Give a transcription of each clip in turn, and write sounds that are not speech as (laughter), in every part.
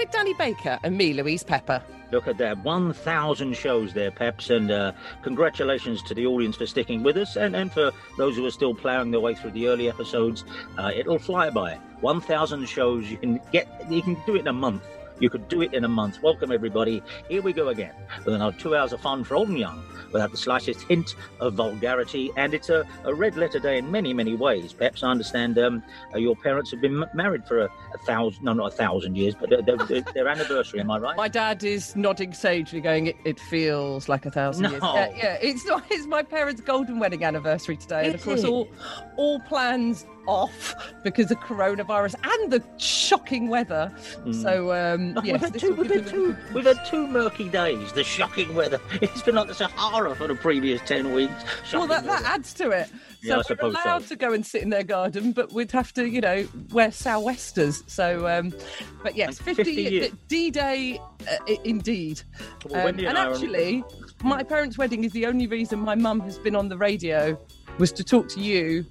with Danny Baker and me, Louise Pepper. Look at that, 1,000 shows there, Peps, and uh, congratulations to the audience for sticking with us, and, and for those who are still ploughing their way through the early episodes. Uh, it'll fly by. 1,000 shows, you can get, you can do it in a month. You could do it in a month. Welcome, everybody. Here we go again with another two hours of fun for old and young without the slightest hint of vulgarity. And it's a, a red letter day in many, many ways. Perhaps I understand um, uh, your parents have been m- married for a, a, thousand, no, not a thousand years, but their, their, their anniversary, am I right? My dad is nodding sagely, going, It, it feels like a thousand no. years. Yeah, yeah, it's, not, (laughs) it's my parents' golden wedding anniversary today. and of course, all, all plans off because of coronavirus and the shocking weather. Mm. So, um, yes, we've, had two, we've, had two, we've had two murky days. The shocking weather. (laughs) It's been like the Sahara for the previous 10 weeks. Shocking well, that, that adds to it. So yeah, we're allowed so. to go and sit in their garden, but we'd have to, you know, wear sou'westers. So, um, but yes, 50, 50 D-Day, uh, indeed. Well, um, and actually, my parents' wedding is the only reason my mum has been on the radio was to talk to you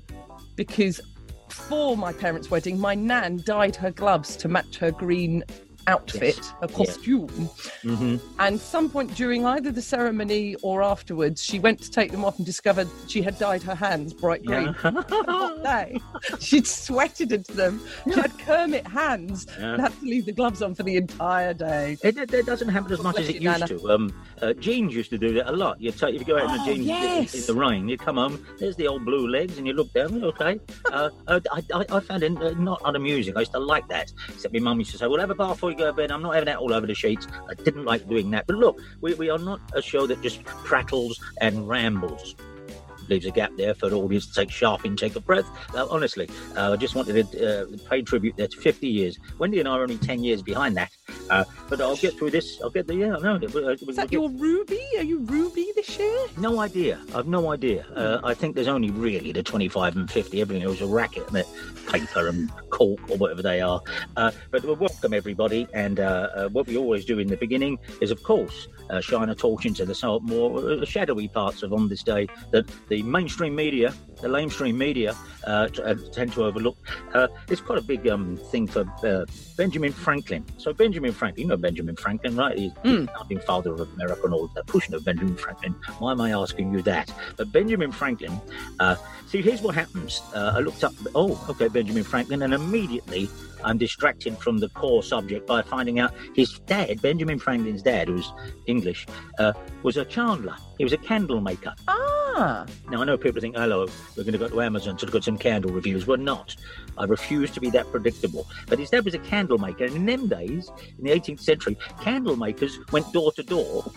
because for my parents' wedding, my nan dyed her gloves to match her green outfit, yes. a costume. Mm-hmm. And some point during either the ceremony or afterwards, she went to take them off and discovered she had dyed her hands bright green. (laughs) Yeah. She'd sweated into them. She had Kermit hands Yeah. and had to leave the gloves on for the entire day. It, it, it doesn't happen as much as it used Nana. to. Um, uh, jeans used to do that a lot. You take if you go out in Oh, the jeans yes. in, in the rain, you come home. There's the old blue legs, and you look down. Okay. uh, uh, I, I, I found it uh, not unamusing. I used to like that. Except my mum used to say, "Well, have a bath before you go to bed." I'm not having that all over the sheets. I didn't like doing that. But look, we, we are not a show that just prattles and rambles. Leaves a gap there for the audience to take sharp intake of breath. Uh, honestly, uh, I just wanted to uh, pay tribute there to 50 years. Wendy and I are only 10 years behind that. Uh, but I'll get through this. I'll get the yeah. No, Is that your Ruby? Are you Ruby this year? no idea. I've no idea. Uh, I think there's only really the 25 and 50. Everything else is a racket, and paper and cork or whatever they are. Uh, but we welcome everybody. And what we always do in the beginning is, of course, uh, shine a torch into the somewhat more uh, shadowy parts of on this day that the mainstream media, the lamestream media, uh, t- uh, tend to overlook. Uh, it's quite a big um, thing for uh, Benjamin Franklin. So Benjamin Franklin, you know Benjamin Franklin, right? He's Mm. the founding father of America and all that pushing of Benjamin Franklin. Why am I asking you that? But Benjamin Franklin, uh, see, here's what happens. Uh, I looked up, oh, okay, Benjamin Franklin, and immediately I'm distracted from the core subject by finding out his dad, Benjamin Franklin's dad, who's English, uh, was a chandler. He was a candle maker. Ah, Now, I know people think, hello, we're going to go to Amazon to look at some candle reviews. We're not. I refuse to be that predictable. But his dad was a candle maker. And in them days, in the 18th century, candle makers went door to door,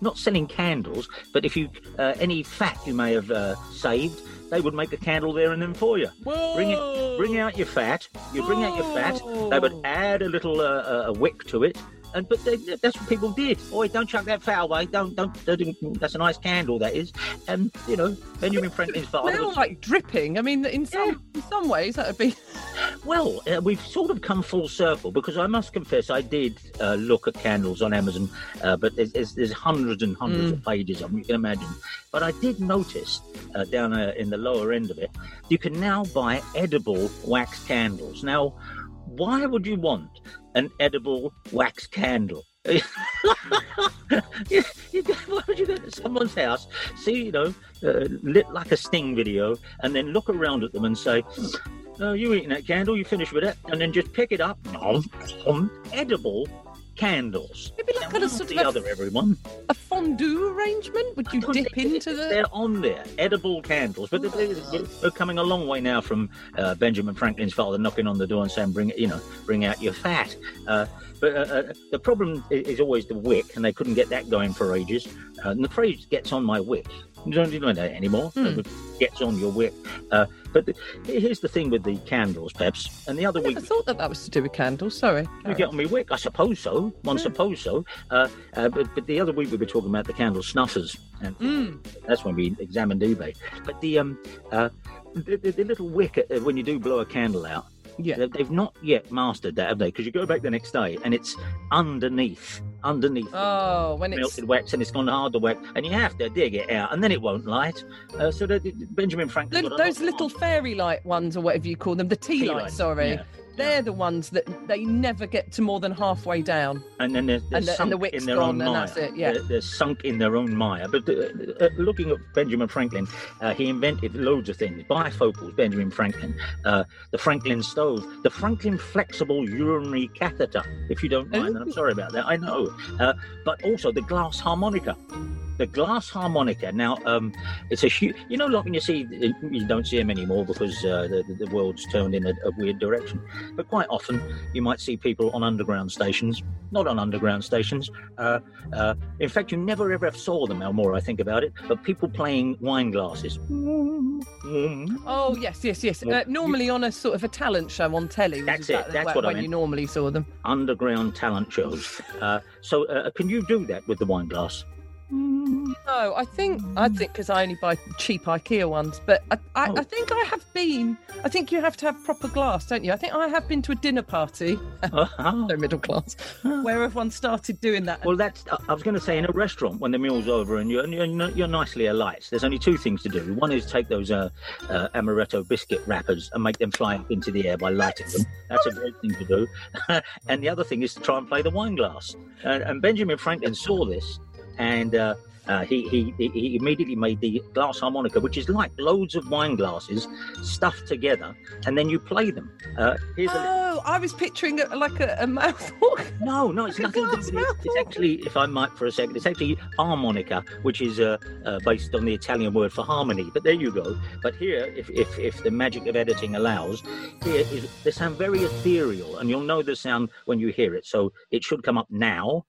not selling candles, but if you, uh, any fat you may have uh, saved, they would make a candle there and then for you. Bring it, bring out your fat. You bring out your fat. They would add a little uh, uh, a wick to it, and but they, that's what people did. Oi, don't chuck that fat away. Don't, don't, don't. That's a nice candle, that is. And you know, Benjamin Franklin's father. smell Was, like dripping. I mean, in some in some ways that would be. (laughs) well, uh, we've sort of come full circle because I must confess I did uh, look at candles on Amazon, uh, but there's, there's, there's hundreds and hundreds of pages of them. You can imagine. But I did notice uh, down uh, in the lower end of it, you can now buy edible wax candles. Now, why would you want an edible wax candle? (laughs) you, you, go- why would you go to someone's house, see, you know, uh, lit like a sting video, and then look around at them and say, Oh, you eating that candle? You finish with it, and then just pick it up. Nom, nom, edible candles. Maybe like Now, kind of not sort the of other everyone. a, a fondue arrangement. Would you dip into the? They're on there, edible candles, but they're, they're- they're coming a long way now from uh, Benjamin Franklin's father knocking on the door and saying, "Bring, you know, bring out your fat." Uh, but uh, uh, the problem is always the wick, and they couldn't get that going for ages. Uh, and the phrase "gets on my wick." You don't do that anymore. Hmm. It Gets on your wick. Uh, but the, here's the thing with the candles, Peps. And the other I week, I thought that that was to do with candles. Sorry. you get on me wick, I suppose so. One suppose so. Uh, uh, but, but the other week we were talking about the candle snuffers, and Mm. that's when we examined eBay. But the um, uh, the, the, the little wick uh, when you do blow a candle out, Yeah. they- they've not yet mastered that, have they? Because you go back the next day and it's underneath, underneath. Oh, when it's Melted wax and it's gone hard to wax, and you have to dig it out, and then it won't light. Uh, so Benjamin Franklin, those little fairy light ones, or whatever you call them, the tea, Tea lights. lights, Sorry, yeah, they're the ones that they never get to more than halfway down. and then they're, they're And the- and sunk the wick's in their gone own mire. it, yeah. they're, they're sunk in their own mire. But uh, uh, looking at Benjamin Franklin, uh, he invented loads of things. Bifocals, Benjamin Franklin, uh, the Franklin stove, the Franklin flexible urinary catheter. If you don't mind, and I'm sorry about that. I know, uh, but also the glass harmonica. The glass harmonica. Now, um, it's a huge. You know, like when you see, you don't see them anymore because uh, the, the world's turned in a, a weird direction. But quite often, you might see people on underground stations, not on underground stations. Uh, uh, in fact, you never ever saw them. The more I think about it, but people playing wine glasses. Oh yes, yes, yes. Uh, normally on a sort of a talent show on telly. That's it, that- that's when what I when you normally saw them. Underground talent shows. Uh, so, uh, can you do that with the wine glass? No, I think I think because I only buy cheap IKEA ones, but I, I, Oh. I think I have been. I think you have to have proper glass, don't you? I think I have been to a dinner party, Uh-huh. (laughs) no middle class, where everyone started doing that. Well, that's. I- was going to say in a restaurant when the meal's over and you're you're, you're nicely alight. There's only two things to do. One is take those uh, uh, amaretto biscuit wrappers and make them fly up into the air by lighting them. That's a great thing to do. (laughs) and the other thing is to try and play the wine glass. Uh, and Benjamin Franklin saw this, and. Uh, uh, he, he he immediately made the glass harmonica, which is like loads of wine glasses stuffed together, and then you play them. Uh, here's oh, I was picturing it like a, a mouth organ. no, no, it's (laughs) nothing to do glass with it. It's actually, if I might for a second, it's actually harmonica, which is uh, uh, based on the Italian word for harmony. But there you go. But here, if, if, if the magic of editing allows, here is they sound very ethereal, and you'll know the sound when you hear it. So it should come up now.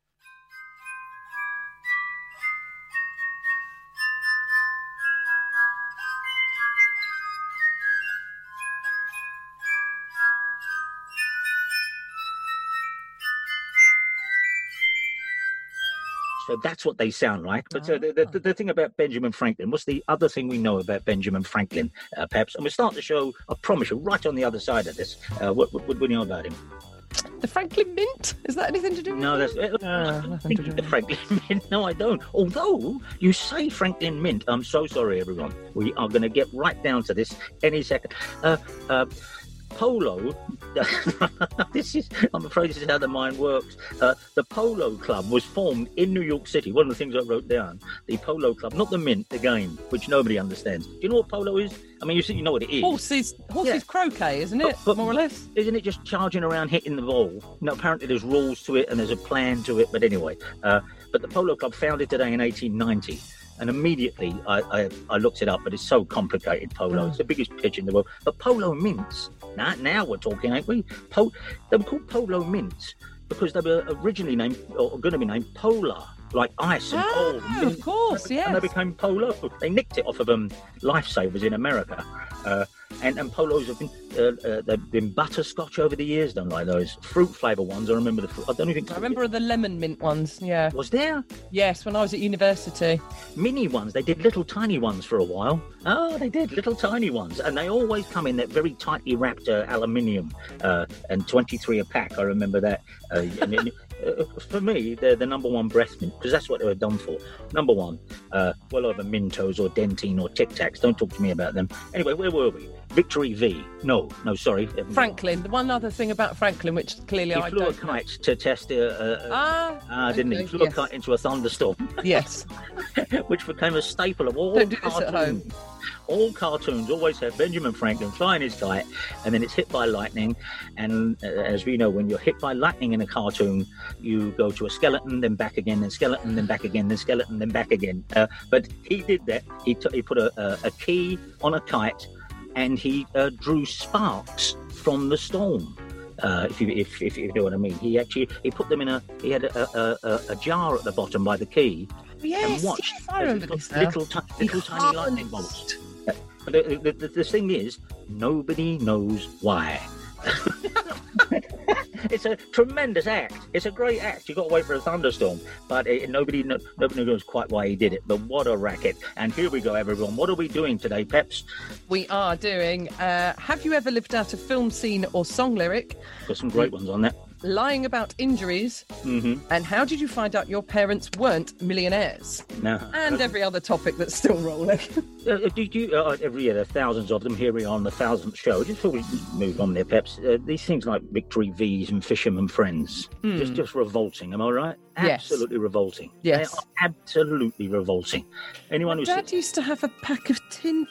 That's what they sound like. But uh, the, the, the, the thing about Benjamin Franklin, what's the other thing we know about Benjamin Franklin, uh, perhaps? And we'll start the show, I promise you, right on the other side of this. Uh, what, what, what do you know about him? The Franklin Mint? Is that anything to do with No, that's uh, Uh, I nothing to think do the with Franklin (laughs) Mint. No, I don't. Although you say Franklin Mint, I'm so sorry, everyone. We are going to get right down to this any second. Uh, uh, Polo. (laughs) this is. I'm afraid this is how the mind works. Uh, the Polo Club was formed in New York City. One of the things I wrote down. The Polo Club, not the Mint, the game, which nobody understands. Do you know what polo is? I mean, you see, you know what it is. Horses, horses Yeah. croquet, isn't it? But- but- More or less. Isn't it just charging around hitting the ball? No, apparently there's rules to it and there's a plan to it. But anyway, uh, but the Polo Club founded today in 1890. And immediately I, I, I looked it up, but it's so complicated. Polo, Mm. it's the biggest pitch in the world. But polo mints. Now, now we're talking, ain't we? Po- they were called polo mints because they were originally named or going to be named polar, like ice and cold. Ah, of course, yeah. And they became polo. They nicked it off of um, lifesavers in America. Uh, and, and polos have been uh, uh, they've been butterscotch over the years. Don't like those fruit flavour ones. I remember the. Fruit, I don't even. I remember the lemon mint ones. Yeah. Was there Yes, when I was at university. mini ones? They did little tiny ones for a while. Oh, they did little tiny ones, and they always come in that very tightly wrapped uh, aluminium uh, and twenty three a pack. I remember that. Uh, (laughs) and for me, they're the number one breath mint because that's what they were done for. Number one, uh, well over Mentos or Dentyne or Tic Tacs. Don't talk to me about them. Anyway, where were we? Victory V. No, no, sorry. Franklin. The one other thing about Franklin, which clearly He I flew a don't know. kite to test a. a, a Ah, ah, didn't he? okay, He flew yes. a kite into a thunderstorm, Yes. (laughs) which became a staple of all Don't do this cartoons. at home. All cartoons always have Benjamin Franklin flying his kite, and then it's hit by lightning. And uh, as we know, when you're hit by lightning in a cartoon, you go to a skeleton, then back again, then skeleton, then back again, then skeleton, then back again. Uh, but he did that. He, t- he put a, a, a key on a kite, and he uh, drew sparks from the storm. Uh, if you if, if you know what I mean, he actually he put them in a he had a, a, a, a jar at the bottom by the key, Yes, and watched yes, I remember little, this now. little, ti- little tiny lightning bolts. But the, the, the thing is, nobody knows why. (laughs) it's a tremendous act. It's a great act. You got to wait for a thunderstorm, but it, nobody kno- nobody knows quite why he did it. But what a racket! And here we go, everyone. What are we doing today, Peps? We are doing uh, Have You Ever Lived Out a Film Scene or Song Lyric? Got some great ones on that. Lying About Injuries. hmm And How Did You Find Out Your Parents Weren't Millionaires? Now, And every other topic that's still rolling. (laughs) Uh, did you uh, every year there are thousands of them here we are on the thousandth show just before we move on there peps uh, these things like victory v's and fisherman friends just just revolting am i right Hmm. Yes. absolutely revolting Yes. they are absolutely revolting anyone who Dad says used to have a pack of tin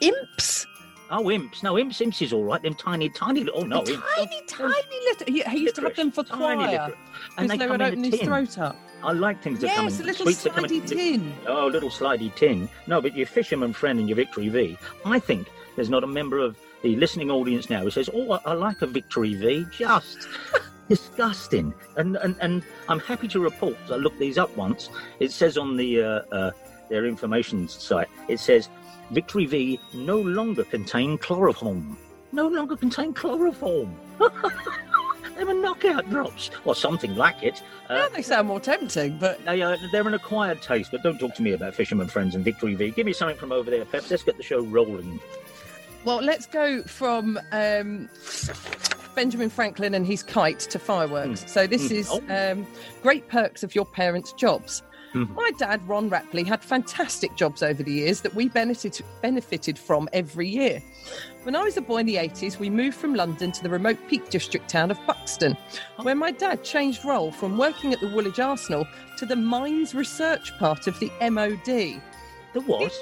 imps. Oh imps no imps imps is all right them tiny tiny little oh no imps. tiny, tiny little. He, he used to have them for Tiny choir little- and they they would open his throat up. i like things that come in. Yes, a little sweets that come slidey tin. Oh, a little slidey tin. No, but your fisherman friend and your Victory V. I think there's not a member of the listening audience now who says, "Oh, I, I like a Victory V." Just (laughs) disgusting. And, and and I'm happy to report. I looked these up once. It says on the uh, uh, their information site. It says Victory V no longer contain chloroform. No longer contain chloroform. (laughs) they were knockout drops, or something like it. Uh, Now they sound more tempting, but they are, they're an acquired taste, but don't talk to me about Fisherman Friends and Victory V. Give me something from over there, Peps. Let's get the show rolling. well, let's go from um, Benjamin Franklin and his kite to fireworks. So this Mm. is Oh. um, great perks of your parents' jobs. Mhm. My dad, Ron Rapley, had fantastic jobs over the years that we benefited benefited from every year. When I was a boy in the 80s, we moved from London to the remote Peak District town of Buxton, where my dad changed role from working at the Woolwich Arsenal to the mines research part of the MOD. The what?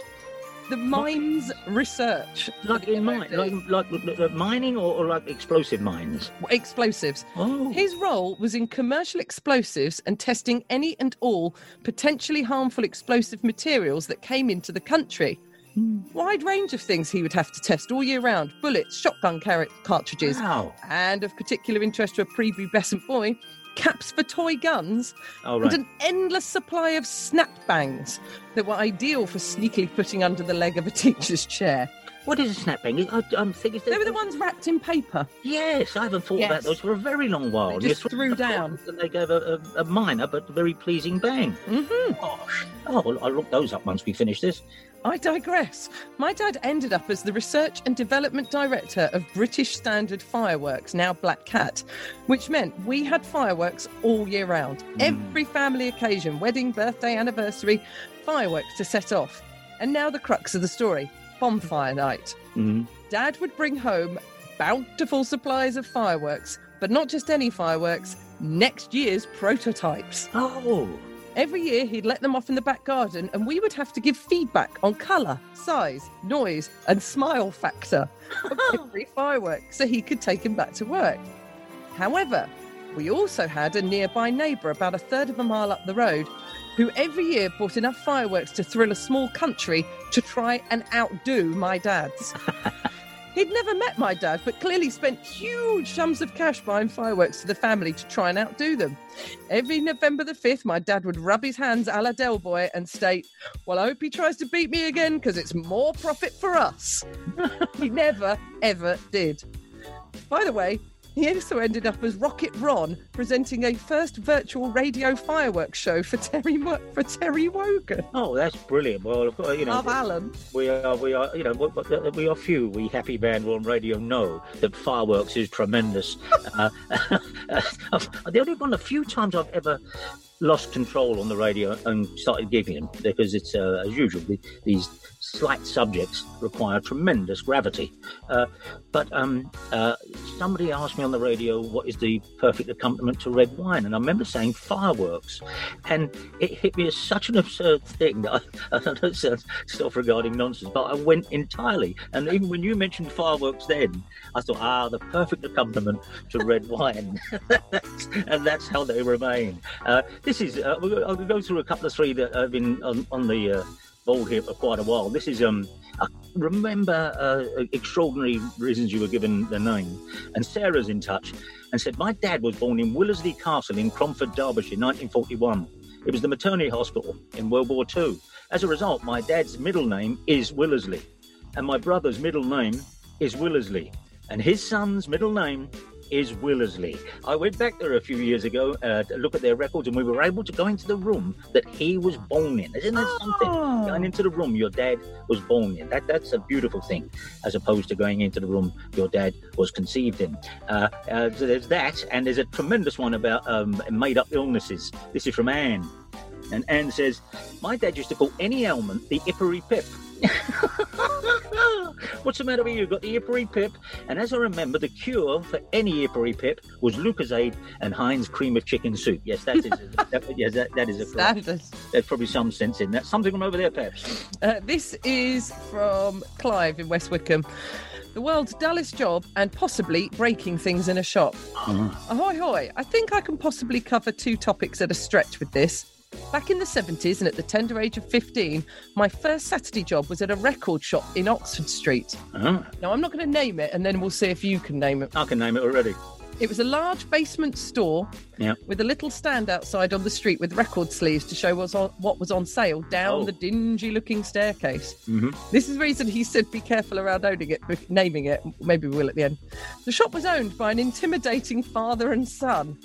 The mines research. Like in mine, like, like, like, mining or, or like explosive mines? explosives. Oh, His role was in commercial explosives and testing any and all potentially harmful explosive materials that came into the country. Hmm. Wide range of things he would have to test all year round bullets, shotgun car- cartridges, wow. and of particular interest to a prepubescent boy, caps for toy guns, All and an endless supply of snap bangs that were ideal for sneakily putting under the leg of a teacher's chair. What is a snapbang? I, I'm thinking. They were the ones wrapped in paper. Yes, I haven't thought about those for a very long while. They You just threw down. And they gave a, a, a minor but very pleasing bang. hmm Gosh. Oh, well, I'll look those up once we finish this. I digress. My dad ended up as the Research and Development Director of British Standard Fireworks, now Black Cat, which meant we had fireworks all year round. Every family occasion, wedding, birthday, anniversary, fireworks to set off. And now the crux of the story bonfire night. Mm. Dad would bring home bountiful supplies of fireworks, but not just any fireworks, next year's prototypes. Oh, Every year, he'd let them off in the back garden, and we would have to give feedback on colour, size, noise, and smile factor of (laughs) every firework so he could take them back to work. However, we also had a nearby neighbour about a third of a mile up the road who every year bought enough fireworks to thrill a small country to try and outdo my dad's. (laughs) He'd never met my dad, but clearly spent huge sums of cash buying fireworks for the family to try and outdo them. Every November the 5th, my dad would rub his hands a la Del Boy and state, Well, I hope he tries to beat me again because it's more profit for us. (laughs) he never, ever did. By the way, he also ended up as Rocket Ron presenting a first virtual radio fireworks show for Terry for Terry Wogan oh, that's brilliant. Well, of course, you know, of Alan. we are, we are, you know, we- are few. We happy band on radio know that fireworks is tremendous. (laughs) uh, (laughs) the only one, a few times I've ever lost control on the radio and started giggling because it's, uh, as usual, these slight subjects require tremendous gravity. Uh, but um, uh, somebody asked me on the radio what is the perfect accompaniment to red wine, and I remember saying fireworks, and it hit me as such an absurd thing that I, (laughs) I don't know, sounds self-regarding nonsense, but I went entirely. And even when you mentioned fireworks, then I thought, ah, the perfect accompaniment to red (laughs) wine, (laughs) and that's how they remain. Uh, this is uh, I'll go through a couple of three that have been on, on the board here for quite a while. This is um. I remember uh, extraordinary reasons you were given the name, and Sarah's in touch and said my dad was born in Willersley Castle in Cromford, Derbyshire, 1941. It was the maternity hospital in World War II. As a result, my dad's middle name is Willersley, and my brother's middle name is Willersley, and his son's middle name is Willersley. I went back there a few years ago uh, to look at their records, and we were able to go into the room that he was born in. Isn't that something? Oh. Going into the room your dad was born in. That that's a beautiful thing, as opposed to going into the room your dad was conceived in. Uh, uh, so there's that, and there's a tremendous one about um, made-up illnesses. This is from Anne. And Anne says, My dad used to call any ailment the Ippery Pip. (laughs) (laughs) What's the matter with you? You've got the Ippery Pip. And as I remember, the cure for any Ippery Pip was Lucozade and Heinz cream of chicken soup. Yes, that is a, (laughs) that, yes, that, that is a Standard. There's probably some sense in that. Something from over there, perhaps. Uh, this is from Clive in West Wickham. The world's dullest job and possibly breaking things in a shop. Ahoy, hoy. I think I can possibly cover two topics at a stretch with this. Back in the 70s and at the tender age of 15, my first Saturday job was at a record shop in Oxford Street. Oh, Now, I'm not going to name it and then we'll see if you can name it. I can name it already. It was a large basement store with a little stand outside on the street with record sleeves to show what's on, what was on sale down Oh. the dingy looking staircase. Mhm. This is the reason he said be careful around owning it, naming it. Maybe we will at the end. The shop was owned by an intimidating father and son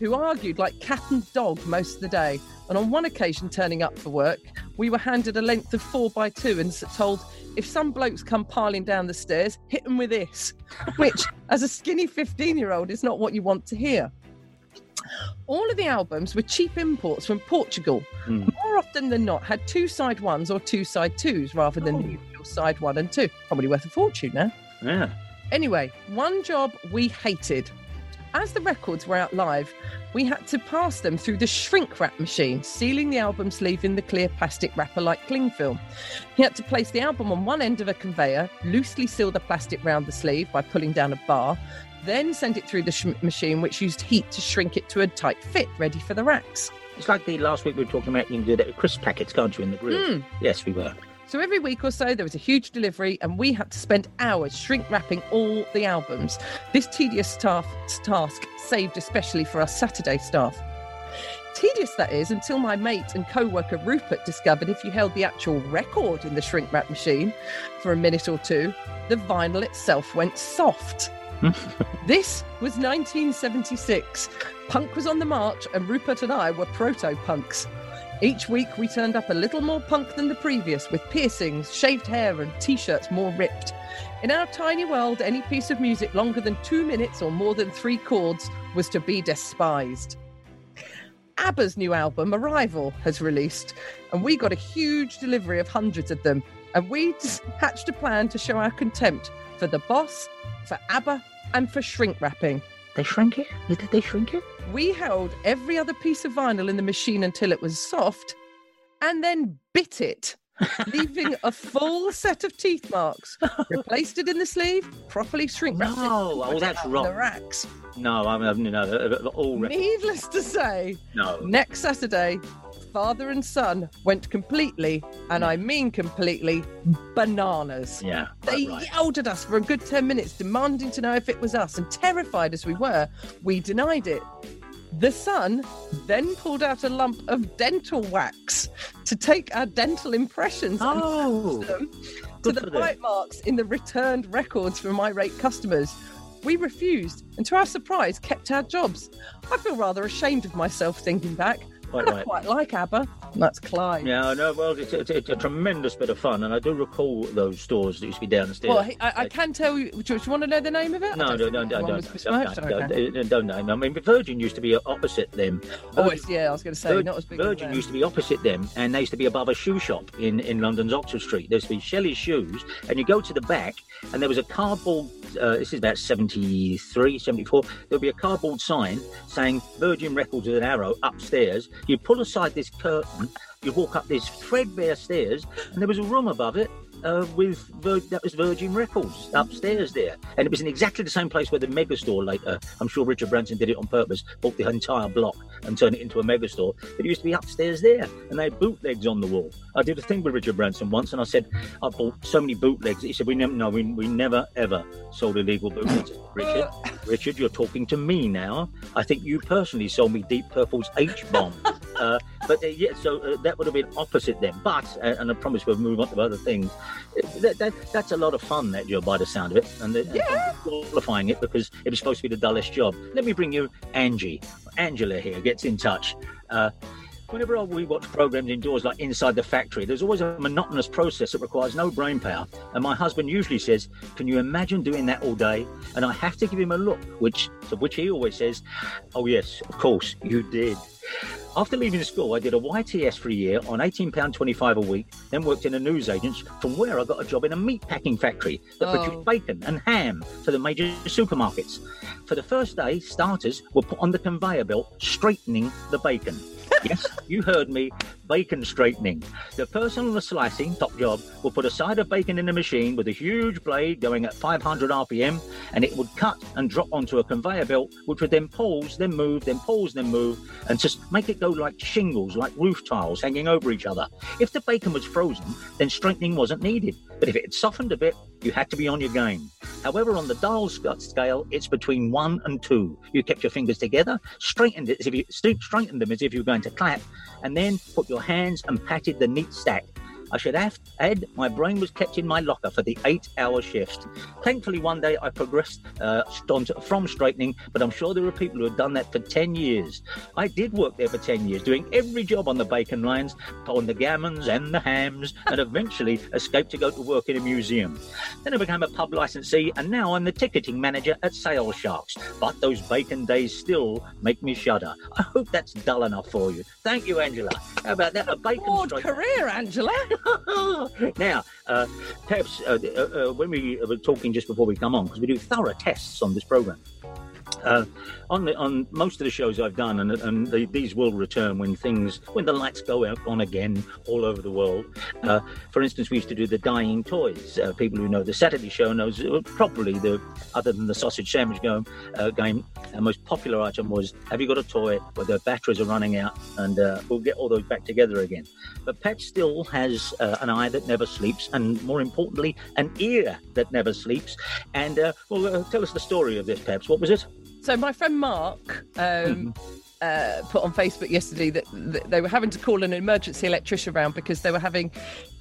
who argued like cat and dog most of the day. And on one occasion, turning up for work, we were handed a length of four by two and told if some blokes come piling down the stairs, hit them with this, (laughs) which, as a skinny 15 year old, is not what you want to hear. All of the albums were cheap imports from Portugal. Hmm. More often than not, had two side ones or two side twos rather than the usual side one and two. Probably worth a fortune now. Yeah. Anyway, one job we hated. As the records were out live, we had to pass them through the shrink wrap machine, sealing the album sleeve in the clear plastic wrapper like cling film. He had to place the album on one end of a conveyor, loosely seal the plastic round the sleeve by pulling down a bar, then send it through the sh- machine, which used heat to shrink it to a tight fit, ready for the racks. It's like the last week we were talking about you can do that with crisp packets, can't you, in the grill? Mm. Yes, we were. So every week or so, there was a huge delivery, and we had to spend hours shrink wrapping all the albums. This tedious staff, task saved especially for our Saturday staff. Tedious, that is, until my mate and co worker Rupert discovered if you held the actual record in the shrink wrap machine for a minute or two, the vinyl itself went soft. (laughs) this was 1976. Punk was on the march, and Rupert and I were proto punks. Each week we turned up a little more punk than the previous, with piercings, shaved hair, and t shirts more ripped. In our tiny world, any piece of music longer than two minutes or more than three chords was to be despised. ABBA's new album, Arrival, has released, and we got a huge delivery of hundreds of them. And we hatched a plan to show our contempt for the boss, for ABBA, and for shrink wrapping. They shrink it? Did they shrink it? We held every other piece of vinyl in the machine until it was soft and then bit it, (laughs) leaving a full set of teeth marks. Replaced it in the sleeve, properly shrink wrapped No, it. oh, that's wrong. The racks. No, I'm mean, no, all Needless to say, no. next Saturday, father and son went completely, and I mean completely, bananas. Yeah, They right. yelled at us for a good 10 minutes, demanding to know if it was us, and terrified as we were, we denied it. The son then pulled out a lump of dental wax to take our dental impressions and Oh, them to the bite marks in the returned records from irate customers. We refused, and to our surprise, kept our jobs. I feel rather ashamed of myself thinking back, quite (laughs) I right. quite like ABBA. That's Clive. Yeah, no, well, it's, it's, it's a tremendous bit of fun, and I do recall those stores that used to be downstairs. Well, he- I, I can tell you. Do you want to know the name of it? I No, don't no, no, no, don't, was don't, besmirched. don't, Okay. don't, don't uh, name. I mean, Virgin used to be opposite them. Oh, it's, yeah, I was going to say Vir- not as big. as Virgin them. used to be opposite them, and they used to be above a shoe shop in, in London's Oxford Street. There used to be Shelley's Shoes, and you go to the back, and there was a cardboard. Uh, this is about 73, 74. There'll be a cardboard sign saying Virgin Records with an arrow upstairs. You pull aside this curtain, you walk up these threadbare stairs, and there was a room above it. Uh, with that was Virgin Records upstairs there, and it was in exactly the same place where the megastore later. I'm sure Richard Branson did it on purpose, bought the entire block and turned it into a megastore. But it used to be upstairs there, and they had bootlegs on the wall. I did a thing with Richard Branson once, and I said I bought so many bootlegs. He said we never, no, we, we never ever sold illegal bootlegs. (laughs) Richard, Richard, you're talking to me now. I think you personally sold me Deep Purple's H bomb. (laughs) Uh, but uh, yeah, so uh, that would have been opposite then. But, uh, and I promise we'll move on to other things. That, that, that's a lot of fun, that job, by the sound of it. And uh, Yeah. qualifying it because it was supposed to be the dullest job. Let me bring you Angie. Angela here gets in touch. Uh, Whenever we watch programs indoors like Inside the Factory, there's always a monotonous process that requires no brain power. And my husband usually says, Can you imagine doing that all day? And I have to give him a look, which to which he always says, Oh, yes, of course, you did. After leaving school, I did a YTS for a year on £18.25 a week, then worked in a newsagent's, from where I got a job in a meat packing factory that Oh. produced bacon and ham for the major supermarkets. For the first day, starters were put on the conveyor belt, straightening the bacon. Yes, you heard me, bacon straightening. The person on the slicing, top job, will put a side of bacon in the machine with a huge blade going at 500 RPM, and it would cut and drop onto a conveyor belt, which would then pause, then move, then pause, then move, and just make it go like shingles, like roof tiles hanging over each other. If the bacon was frozen, then straightening wasn't needed. But if it had softened a bit, you had to be on your game. However, on the dial sc- scale, it's between one and two. You kept your fingers together, straightened it as if you straightened them as if you were going to clap, and then put your hands and patted the neat stack. I should have add my brain was kept in my locker for the eight-hour shift. Thankfully, one day I progressed uh, from straightening, but I'm sure there are people who have done that for ten years. I did work there for ten years, doing every job on the bacon lines, on the gammons and the hams, (laughs) and eventually escaped to go to work in a museum. Then I became a pub licensee, and now I'm the ticketing manager at Sale Sharks. But those bacon days still make me shudder. I hope that's dull enough for you. Thank you, Angela. How about that? A bacon Broad strike. career, Angela. (laughs) (laughs) now, uh, perhaps uh, uh, uh, when we were talking just before we come on, because we do thorough tests on this program. Uh, on the, on most of the shows I've done, and, and the, these will return when things when the lights go out on again all over the world. Uh, for instance, we used to do the dying toys. Uh, people who know the Saturday show knows uh, probably the other than the sausage sandwich game, uh, game, our most popular item was Have you got a toy where the batteries are running out, and uh, we'll get all those back together again. But Pat still has an eye that never sleeps, and more importantly, an ear that never sleeps. And well, tell us the story of this, Peps. What was it? So my friend Mark um, uh, put on Facebook yesterday that, that they were having to call an emergency electrician around because they were having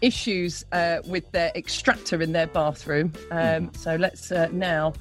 issues uh, with their extractor in their bathroom. Um, so let's uh, now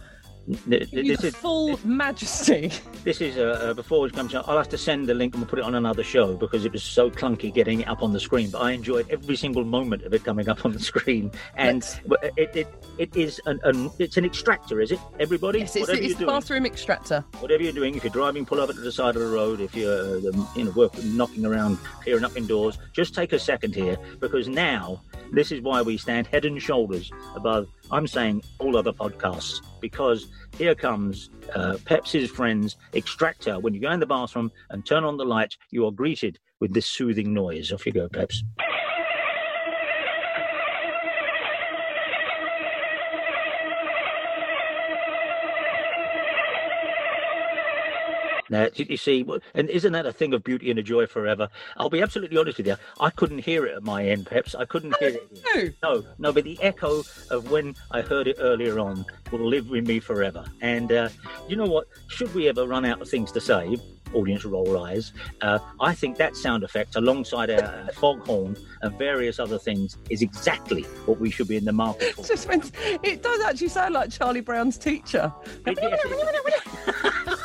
Th- give This is full majesty. this is uh, uh, before it comes out. I'll have to send the link and we'll put it on another show because it was so clunky getting it up on the screen. But I enjoyed every single moment of it coming up on the screen. And Let's- it, it it is an, an it's an extractor, is it? Everybody, yes, it's, it's doing, bathroom extractor. whatever you're doing, if you're driving, pull over to the side of the road. If you're uh, you know work, knocking around, clearing up indoors, just take a second here because now this is why we stand head and shoulders above. I'm saying all other podcasts because here comes uh, Pepsi's friends extractor. When you go in the bathroom and turn on the light, you are greeted with this soothing noise. Off you go, Peps. Now, you you see, and isn't that a thing of beauty and a joy forever? I'll be absolutely honest with you. I couldn't hear it at my end, Peps. I couldn't hear it. No. No, but the echo of when I heard it earlier on will live with me forever. And uh, you know what? Should we ever run out of things to say, audience roll eyes, uh, I think that sound effect, alongside our uh, foghorn and various other things, is exactly what we should be in the market for. Just (laughs) it does actually sound like Charlie Brown's teacher. It- yes, (laughs)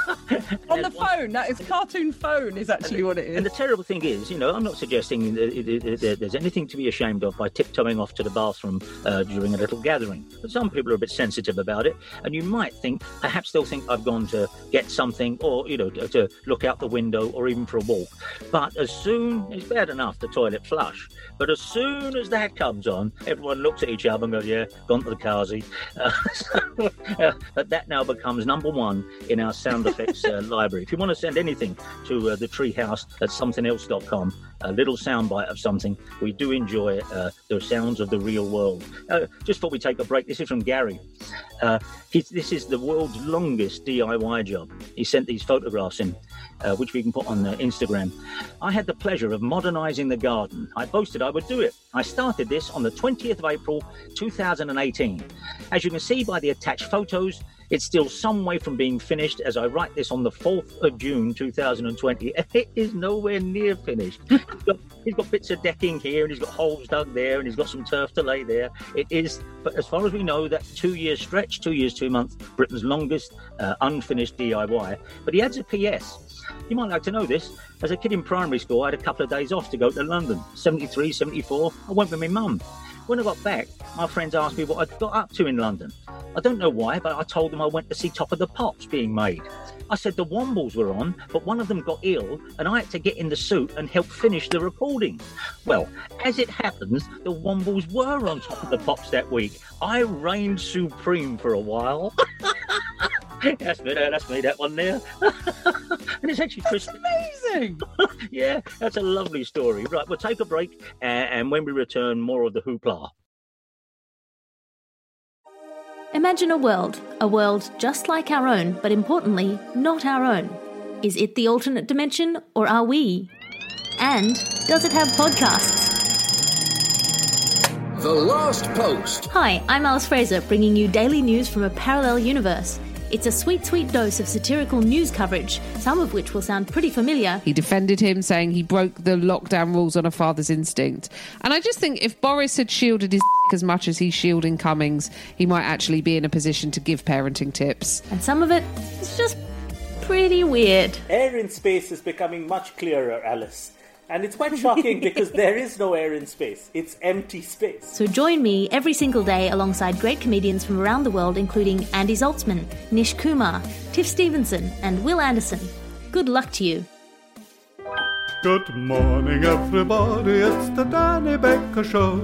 On the phone, that is cartoon phone, is actually what it is. And the terrible thing is, you know, I'm not suggesting that there's anything to be ashamed of by tiptoeing off to the bathroom uh, during a little gathering. But some people are a bit sensitive about it, and you might think perhaps they'll think I've gone to get something, or you know, to look out the window, or even for a walk. But as soon it's bad enough the toilet flush, but as soon as that comes on, everyone looks at each other and goes, "Yeah, gone to the Kazi." Uh, (laughs) so, uh, but that now becomes number one in our sound (laughs) effects uh, library. If you want to send anything to uh, the treehouse at somethingelse.com, a little soundbite of something, we do enjoy uh, the sounds of the real world. Just before we take a break, this is from Gary. Uh, this is the world's longest DIY job. He sent these photographs in. Uh, which we can put on Instagram. I had the pleasure of modernising the garden. I boasted I would do it. I started this on the 20th of April 2018. As you can see by the attached photos, it's still some way from being finished as I write this on the 4th of June 2020. It is nowhere near finished. (laughs) he's, got, he's got bits of decking here and he's got holes dug there and he's got some turf to lay there. It is, but as far as we know, that two year stretch, two years, two months, Britain's longest uh, unfinished DIY. But he adds a PS. You might like to know this. As a kid in primary school, I had a couple of days off to go to London. 73, 74, I went with my mum. When I got back, my friends asked me what I'd got up to in London. I don't know why, but I told them I went to see Top of the Pops being made. I said the Wombles were on, but one of them got ill, and I had to get in the suit and help finish the recording. Well, as it happens, the Wombles were on Top of the Pops that week. I reigned supreme for a while. (laughs) (laughs) that's me, that's me, that one there. (laughs) and it's actually Chris. amazing. (laughs) yeah, that's a lovely story. Right, we'll take a break, and when we return, more of the hoopla. Imagine a world, a world just like our own, but importantly, not our own. Is it the alternate dimension, or are we? And does it have podcasts? The Last Post. Hi, I'm Alice Fraser, bringing you daily news from a parallel universe. It's a sweet, sweet dose of satirical news coverage, some of which will sound pretty familiar. He defended him, saying he broke the lockdown rules on a father's instinct. And I just think if Boris had shielded his (laughs) as much as he's shielding Cummings, he might actually be in a position to give parenting tips. And some of it is just pretty weird. Air in space is becoming much clearer, Alice. And it's quite shocking (laughs) because there is no air in space. It's empty space. So join me every single day alongside great comedians from around the world, including Andy Zaltzman, Nish Kumar, Tiff Stevenson, and Will Anderson. Good luck to you. Good morning, everybody. It's the Danny Baker Show,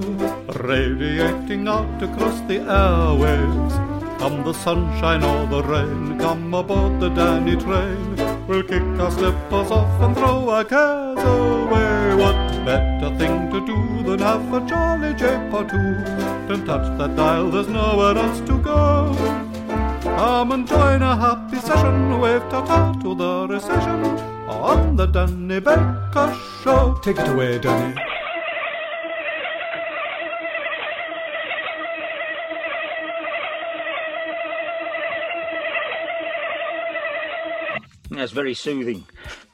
radiating out across the airwaves. Come the sunshine or the rain, come aboard the Danny train. We'll kick our slippers off and throw our cares away. What better thing to do than have a jolly jape or two? Don't touch that dial, there's nowhere else to go. Come and join a happy session, wave ta-ta to the recession on the Danny Baker Show. Take it away, Danny. That's very soothing.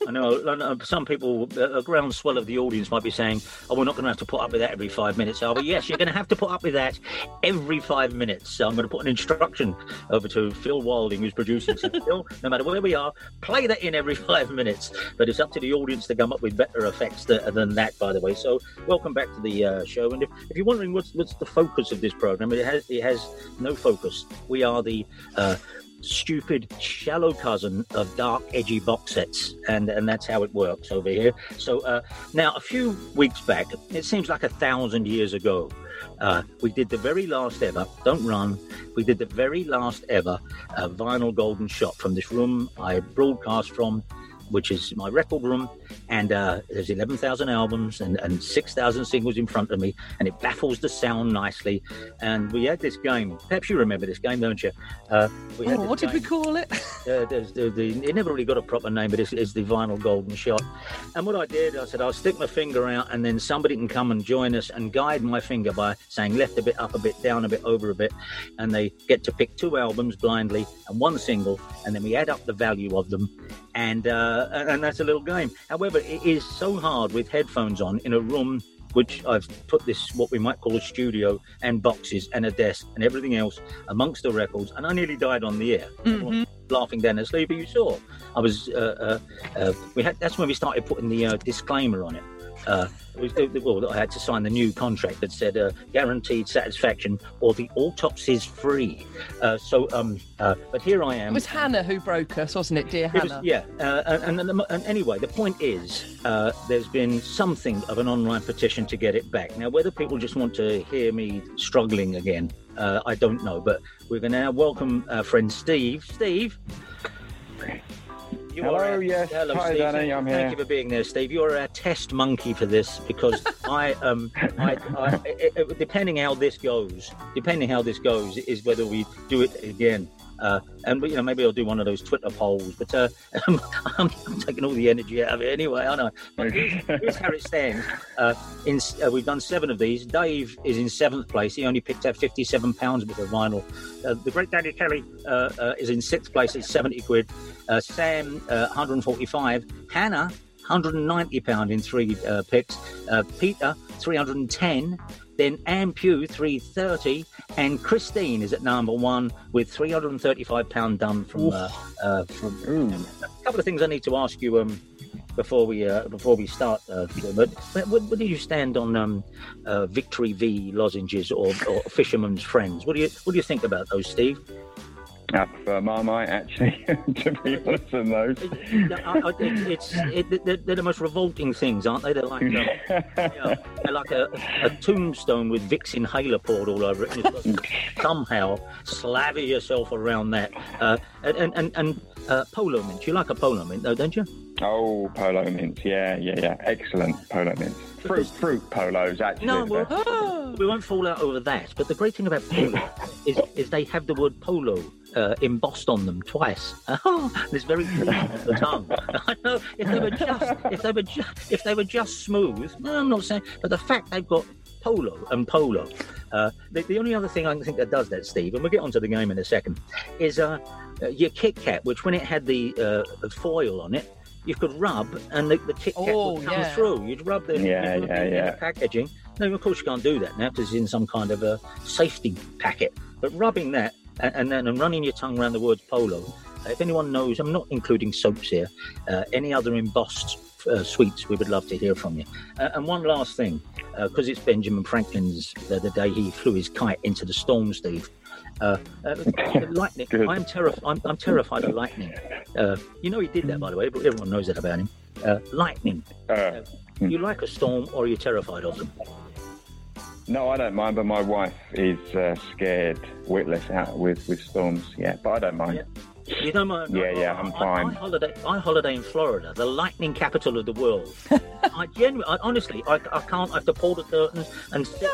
I know some people, a groundswell of the audience might be saying, "Oh, we're not going to have to put up with that every five minutes, are we?" Yes, you're going to have to put up with that every five minutes. So I'm going to put an instruction over to Phil Wilding, who's producing. So, Phil, no matter where we are, play that in every (laughs) five minutes. But it's up to the audience to come up with better effects than that, by the way. So welcome back to the uh, show. And if, if, you're wondering what's what's the focus of this program, it has it has no focus. We are the uh, stupid, shallow cousin of dark, edgy box sets, and and that's how it works over here. So uh, now, a few weeks back, it seems like a thousand years ago, uh, we did the very last ever. Don't run. We did the very last ever uh, vinyl golden shot from this room I broadcast from which is my record room, and uh, there's 11,000 albums and, and 6,000 singles in front of me, and it baffles the sound nicely. And we had this game. Perhaps you remember this game, don't you? Uh, oh, what game. did we call it? uh, the, the, it never really got a proper name, but it's, it's, the vinyl golden shot. And what I did, I said, I'll stick my finger out, and then somebody can come and join us and guide my finger by saying left a bit, up a bit, down a bit, over a bit, and they get to pick two albums blindly and one single, and then we add up the value of them, and uh, and that's a little game. However, it is so hard with headphones on in a room which I've put this what we might call a studio and boxes and a desk and everything else amongst the records, and I nearly died on the air. Mm-hmm. laughing down the sleeve, you saw I was. Uh, uh, uh, we had. That's when we started putting the uh, disclaimer on it. Uh, well, I had to sign the new contract that said uh, guaranteed satisfaction or the autopsy's free. Uh, so, um, uh, but here I am. It was Hannah who broke us, wasn't it, dear It was- Hannah? yeah, uh, and, and, and anyway, the point is, uh, there's been something of an online petition to get it back. Now, whether people just want to hear me struggling again, uh, I don't know. But we're going to now welcome our friend Steve. Steve. You Hello, are our- yes. Hello, Hi, Steve. Danny, I'm Thank here. you for being there, Steve. You're a test monkey for this because (laughs) I, um, I, I it, it- depending how this goes, depending how this goes, is whether we do it again. Uh, and you know, maybe I'll do one of those Twitter polls. But uh, (laughs) I'm, I'm taking all the energy out of it anyway. I know. But here's, here's how it stands. Uh, in, uh, we've done seven of these. Dave is in seventh place. He only picked up 57 pounds worth of vinyl. Uh, the great Danny Kelly uh, is in sixth place at 70 quid. Sam, uh, 145. Hannah, 190 pound in three picks. Peter, 310. Then Anne Pugh, 330. And Christine is at number one with 335 pound done from. Uh, uh, from a couple of things I need to ask you. Um, before we uh, before we start, uh, but where do you stand on um, uh, Victory V lozenges or, or Fisherman's Friends? What do you what do you think about those, Steve? I prefer Marmite, actually, (laughs) to be honest, than those. I, I, it, it's it, they're, the most revolting things, aren't they? They're like um, (laughs) yeah, they're like a, a tombstone with Vicks inhaler poured all over it. And you've got to (laughs) somehow slather yourself around that. Uh, and and and, and uh, polo mint. You like a polo mint, though, don't you? Oh, polo mints, yeah, yeah, yeah. Excellent polo mints. Fruit, fruit polos, actually. No, well, (gasps) we won't fall out over that. But the great thing about polo (laughs) is, is they have the word polo uh, embossed on them twice. (laughs) Oh, it's very clean on the tongue. (laughs) I know if they were just if they were just if they were just smooth. No, I'm not saying, but the fact they've got polo and polo. Uh, the, the only other thing I think that does that, Steve, and we'll get onto the game in a second, is uh, uh, your Kit Kat, which when it had the uh, foil on it, you could rub and the, the Kit Kat Oh, would come yeah. through. You'd rub the, Yeah, you'd rub yeah, it yeah. the packaging. No, of course you can't do that now because it's in some kind of a safety packet. But rubbing that and, and then and running your tongue around the words polo. uh, If anyone knows, I'm not including soaps here. Uh, any other embossed uh, sweets, we would love to hear from you. Uh, and one last thing, because it's Benjamin Franklin's uh, the day he flew his kite into the storm, Steve. Uh, uh, (laughs) lightning. I'm terrified. I'm, I'm terrified of lightning. Uh, you know he did that, by the way, but everyone knows that about him. Uh, lightning. Uh, You like a storm, or are you terrified of them? no, I don't mind, but my wife is uh, scared witless out with, with storms, yeah, but I don't mind. You don't mind? Yeah, I- yeah, I'm I, fine. I holiday. I holiday in Florida, the lightning capital of the world. (laughs) I genuinely, I, honestly, I, I can't. I have to pull the curtains and. No.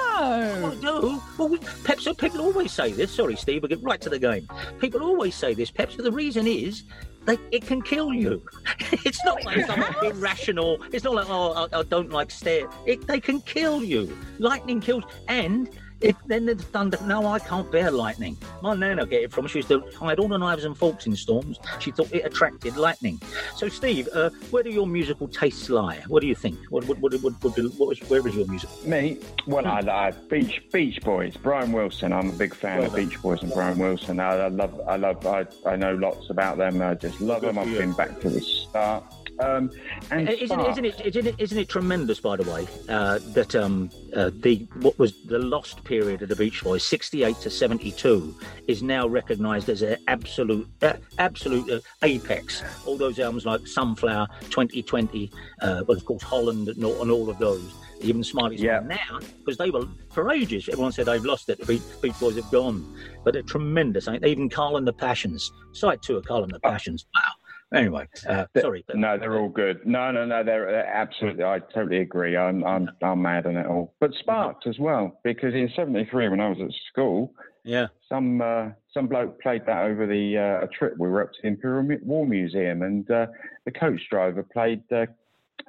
I do. Well, we, Pep, so people always say this. Sorry, Steve. We'll get right to the game. People always say this. So the reason is. They, it can kill you. (laughs) it's not like something (laughs) irrational. It's not like oh, I, I don't like stare. It, they can kill you. Lightning kills, and it, then the thunder. No, I can't bear lightning. My nana get it from. She used to hide all the knives and forks in storms. She thought it attracted lightning. So, Steve, uh, where do your musical tastes lie? What do you think? What, what, what, what, what, what was, where is your music? Me? Well, I, I Beach Beach Boys, Brian Wilson. I'm a big fan Well of. Beach Boys and Brian Wilson. I, I love, I love, I, I know lots about them. I just love Good them. I've been back to the start. Um, and Uh, Isn't, isn't it? Isn't it? Isn't it tremendous? By the way, uh, that um, uh, the what was the lost period of the Beach Boys, sixty-eight to seventy-two, is now recognised as an absolute, uh, absolute uh, apex. All those albums like Sunflower, Twenty Twenty, uh, but of course Holland and all, and all of those. Even Smiley's Yeah. Now because they were for ages. Everyone said they've lost it. The Beach, Beach Boys have gone, but they're tremendous. Even Carl and the Passions, side two of Carl and the Passions. Wow. Anyway, uh, Th- sorry. but- No, they're all good. No, no, no, they're, they're absolutely. I totally agree. I'm, I'm, I'm mad on it all. But Sparks as well, because in '73 when I was at school, Yeah. some uh, some bloke played that over the uh, a trip. We were up to the Imperial War Museum, and uh, the coach driver played uh,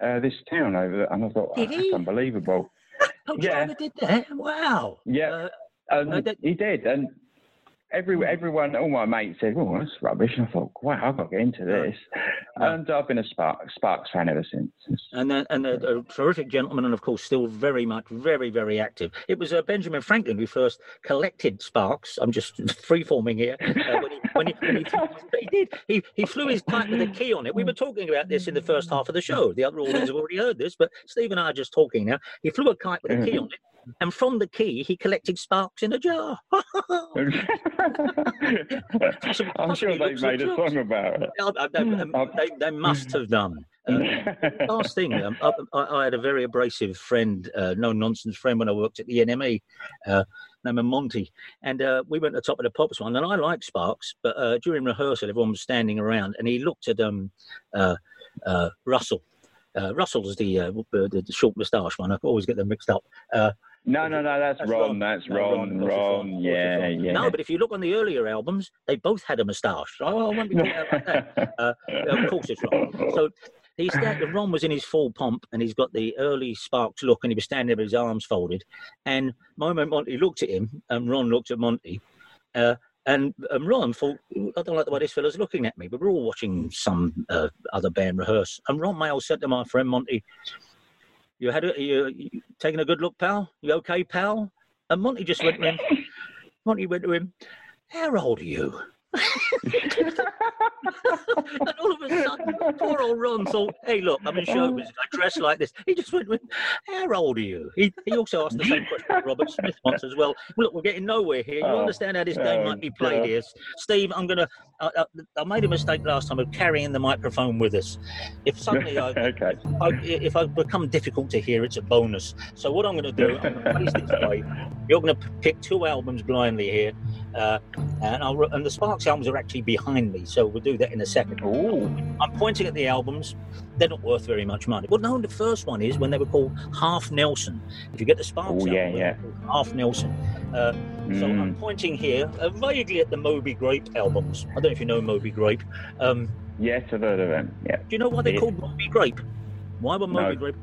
uh, this town over there, and I thought, Did oh, he? that's unbelievable. (laughs) Oh, Yeah. Driver did that. Wow. Yeah. Uh, And No, that- he did, and every everyone, all my mates said, "Oh, that's rubbish." And I thought, "Wow, I've got to get into this." And I've been a Sparks Sparks fan ever since. and uh, and a, a terrific gentleman, and of course, still very much, very, very active. It was uh, Benjamin Franklin who first collected sparks. I'm just (laughs) freeforming here. Uh, when he, when he, when he, he did, he, he flew his kite with a key on it. We were talking about this in the first half of the show. The other audience have already heard this, but Steve and I are just talking now. He flew a kite with a key on it. And from the key, he collected sparks in a jar. (laughs) I'm sure they made a song about it. I- I- um, (laughs) they, they must have done. Uh, (laughs) last thing, um, I, I I had a very abrasive friend, uh, no nonsense friend, when I worked at the NME, uh, named Monty, and uh, we went to the top of the pops one. And I like Sparks, but uh, during rehearsal, everyone was standing around, and he looked at um, uh, uh, Russell. Uh, Russell's the, uh, the the short moustache one. I always get them mixed up. Uh, No, no, no, that's, That's Ron. Ron. That's No, Ron. Ron, of course it's Ron. Ron, of course it's Yeah, Ron. yeah. No, but if you look on the earlier albums, they both had a moustache. Oh, I won't be talking about that. (laughs) Uh, of course it's Ron. So he's sta- Ron was in his full pomp and he's got the early Sparks look and he was standing there with his arms folded. And moment Monty looked at him and Ron looked at Monty. Uh, and, and Ron thought, I don't like the way this fella's looking at me, but we're all watching some uh, other band rehearse. And Ron Mael said to my friend Monty, you had a, you, you taking a good look, pal? You okay, pal? And Monty just went to him. (laughs) Monty went to him. How old are you? And all of a sudden, poor old Ron thought, "Hey, look, I'm in show business. I dress like this." He just went with, "How old are you?" He, he also asked the same question to Robert Smith once as well. Look, we're getting nowhere here. You Oh, understand how this game oh, might be played God. here, Steve? I'm gonna. I, I, I made a mistake last time of carrying the microphone with us. If suddenly I, (laughs) okay. I, if I become difficult to hear, it's a bonus. So what I'm going to do, I'm going to place this (laughs) way. You're going to pick two albums blindly here, uh, and I'll, and the Albums are actually behind me, so we'll do that in a second. Ooh. I'm pointing at the albums. They're not worth very much money. Well, no, the first one is when they were called Half Nelson. If you get the Sparks Oh, yeah, album, yeah. Half Nelson. Uh, so Mm. I'm pointing here uh, vaguely at the Moby Grape albums. I don't know if you know Moby Grape. Um, Yes, I've heard of them. Yeah. do you know why they're Yeah. called Moby Grape? Why were Moby No. Grape?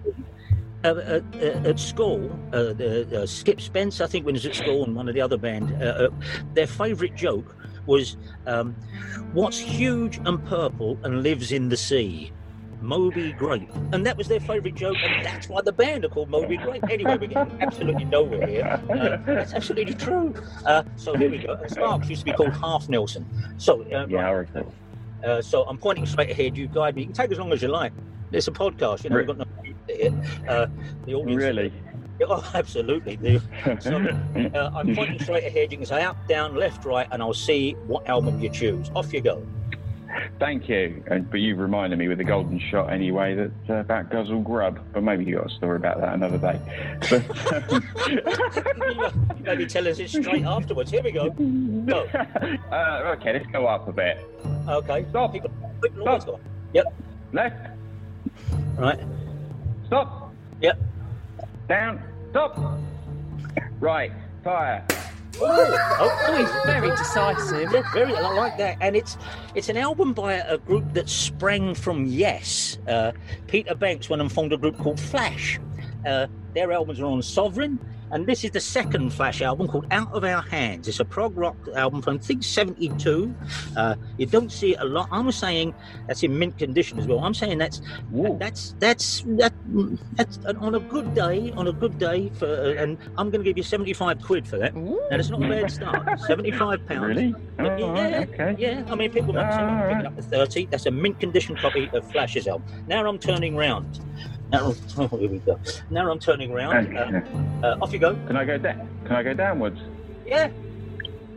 Uh, uh, uh, at school, uh, the, uh, Skip Spence, I think, when he was at school, and one of the other band, uh, uh, their favourite joke was, um, "What's huge and purple and lives in the sea?" Moby Grape, and that was their favourite joke, and that's why the band are called Moby Grape. Anyway, we're getting absolutely nowhere here. Uh, that's absolutely true. Uh, so here we go. And Sparks used to be called Half Nelson. So uh, Yeah, recall. uh, so I'm pointing straight ahead. You guide me. You can take as long as you like. It's a podcast. You know, we've got no. Uh, the audience. Really? (laughs) Oh, absolutely. The, so (laughs) uh, I'm pointing straight ahead. You can say up, down, left, right, and I'll see what album you choose. Off you go. Thank you. And, but you reminded me with the golden shot anyway that uh, about Guzzle Grub. But maybe you got a story about that another day. But, (laughs) maybe tell us it straight afterwards. Here we go. Go. uh, okay, let's go up a bit. Okay. Stop. Keep going. Quick. Yep. Left. Right. Stop. Yep. Down. Stop. Right. Fire. Oh, he's very decisive. Yeah, (laughs) very. I like that, and it's it's an album by a group that sprang from Yes. Uh, Peter Banks went and formed a group called Flash. Uh, their albums are on Sovereign, and this is the second Flash album called Out of Our Hands. It's a prog rock album from I think '72. Uh, you don't see it a lot. I'm saying that's in mint condition as well. I'm saying that's Ooh. that's that's that, that's on a good day. On a good day for, and I'm going to give you 75 quid for that. Ooh. Now it's not a bad (laughs) start. 75 pounds. Really? Oh, yeah, okay. yeah. I mean, people might say right. up the 30. That's a mint condition copy of Flash's album. Now I'm turning round. Now, (laughs) oh, here we go. Now I'm turning around. Okay. Uh, uh, off you go. Can I go down? Can I go downwards? Yeah.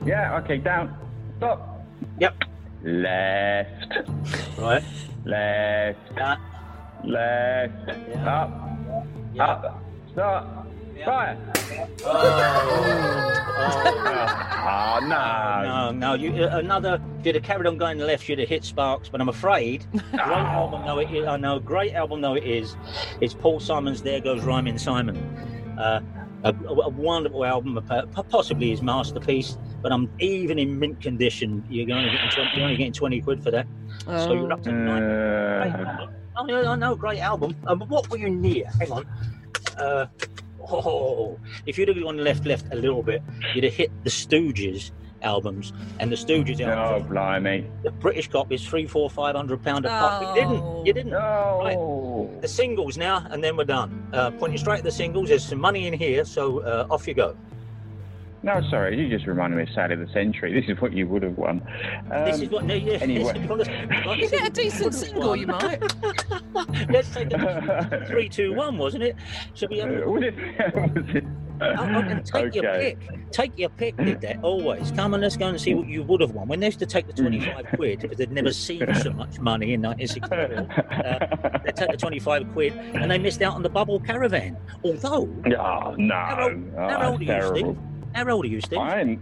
Yeah. Okay. Down. Stop. Yep. Left. Right. Left. Uh, Left. Yeah. Up. yeah. Up. Stop. Yeah. Fire. Oh, Ah, no. (laughs) no, no. You uh, another. If you'd have carried on going left, you'd have hit Sparks. But I'm afraid, (laughs) great album though it is. I know, great album though it is. It's Paul Simon's "There Goes Rhyming Simon." Uh, a, a wonderful album, possibly his masterpiece. But I'm even in mint condition. You're only getting 20, you're only getting 20 quid for that. So you're up to nine. Great Uh, album. Oh, yeah, I know, great album. Um, what were you near? Hang on. Uh, oh, if you'd have gone left, left a little bit, you'd have hit the Stooges albums, and the Stooges albums. Oh, blimey. The British copy is three, four, five hundred pound a pop. You didn't. You didn't. No. The singles now, and then we're done. Uh, pointing straight at the singles. There's some money in here, so uh, off you go. No, sorry, you just reminded me of Sale of the Century. This is what you would have won. this Um, is what. No, yeah, anyway. this (laughs) is what- like You get a decent single, you might. (laughs) Let's take the three, two, one, wasn't it? Should we have? Uh, was it? (laughs) was it? And take your pick. Take your pick, did that always. Come on, let's go and see what you would have won. When they used to take the 25 quid, because they'd never seen so much money in 1964, uh, they take the 25 quid and they missed out on the bubble caravan. Although, Oh, no. how old, Oh, how old are you, terrible. Steve? How old are you, Steve? I'm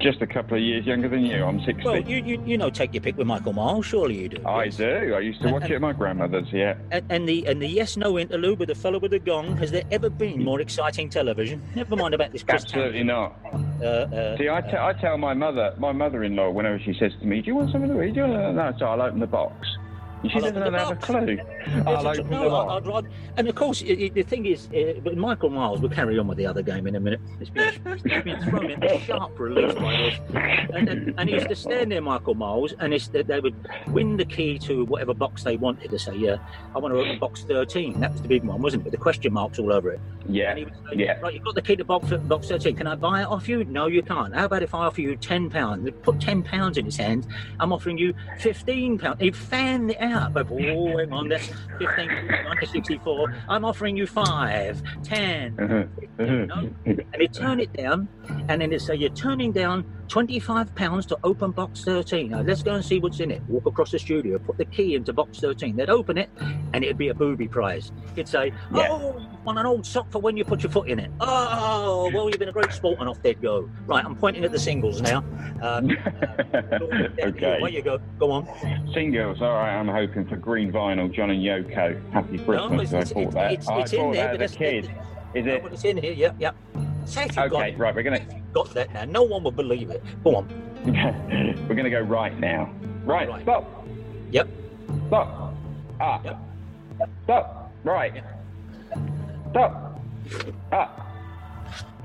just a couple of years younger than you. I'm 60. Well, you, you you know, take your pick with Michael Miles. Surely you do. I yes? do. I used to watch it at my grandmother's, yeah. And, and the and the yes no interlude with the fellow with the gong. Has there ever been more exciting television? Never mind about this. Chris Absolutely not. Uh, uh, See, I, te- I tell my mother, my mother-in-law, whenever she says to me, "Do you want something to eat?" Do you want no, so I'll open the box. She doesn't have a clue. I'll open no, the I- box. I'd and of course, i i the thing is, uh, but Michael Miles, we'll carry on with the other game in a minute. It's been, it's been (laughs) thrown in a sharp release by this. And, and, and he used to stand there, Michael Miles, and it's, they would win the key to whatever box they wanted to say, yeah, I want to open box 13. That was the big one, wasn't it? With the question marks all over it. Yeah, And he would say, yeah. right, you've got the key to box, box 13. Can I buy it off you? No, you can't. How about if I offer you £10? Put £10 in his hand. I'm offering you £15. He fanned it out. But, oh, hang on, that's 15, 64. I'm offering you 5, 10. Uh-huh. Uh-huh. No. And he'd turn it down, and then he'd say, You're turning down £25 to open box 13. Now, let's go and see what's in it. Walk across the studio, put the key into box 13. They'd open it, and it'd be a booby prize. He'd say, Yeah. Oh, you want an old sock for when you put your foot in it. Oh, well, you've been a great sport, and off they'd go. Right, I'm pointing at the singles now. Um, (laughs) okay. Where you go? Go on. Singles, all right. I'm hoping for Green Vinyl, John and Yoko. Happy Christmas. it's- I bought that. it's- I it's in bought there, that as a kid. Is No, it? it's in here. Yep, yep. Say if you've got Okay, it. right. We're gonna Got that now. No one will believe it. Go on. (laughs) we're gonna go right now. Right. Right. Stop. Yep. Stop. Up. Yep. Stop. Right. Stop. Up.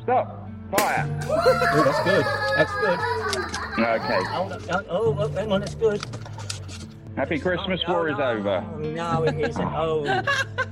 Stop. Fire. (laughs) Oh, that's good. That's good. Okay. Oh, oh, oh, oh, hang on, that's good. Happy Christmas. Oh, War no, is over. No, it isn't. Oh. (laughs)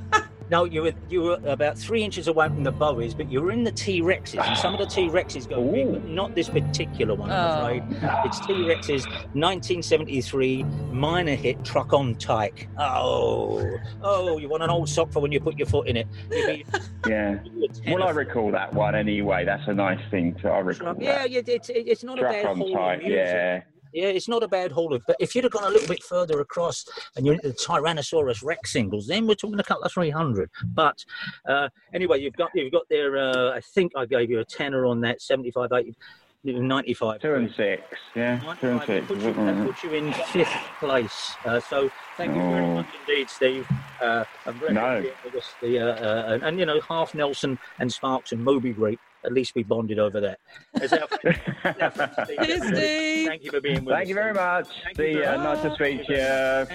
No, you were you were about three inches away from the Bowies, but you were in the T Rexes, and some of the T Rexes go big, but not this particular one, I'm Oh. afraid. It's T Rex's 1973 minor hit Truck on Tyke. Oh, oh, you want an old sock for when you put your foot in it? Be- Yeah. you'd be (laughs) a tenner Well, I recall that one anyway. That's a nice thing to. I recall Yeah, that. yeah, it's, it's not a bad on haul tight. of music. Yeah. Yeah, it's not a bad haul. But if you'd have gone a little bit further across and you're into the Tyrannosaurus Rex singles, then we're talking a couple of three hundred. But uh, anyway, you've got you've got there. Uh, I think I gave you a tenner on that 75, 80, 95. Two and six. Yeah. Two and six. That puts, you, that puts you in fifth place. Uh, so thank you very Oh. much indeed, Steve. Uh, I'm very No. happy with the, uh, uh, and, and, you know, half Nelson and Sparks and Moby Grape. At least we bonded over that. As our friend- our friend Steve. Cheers, Steve. Thank you for being with us. Thank you very much. Thank See very ya. Nice to speak to you.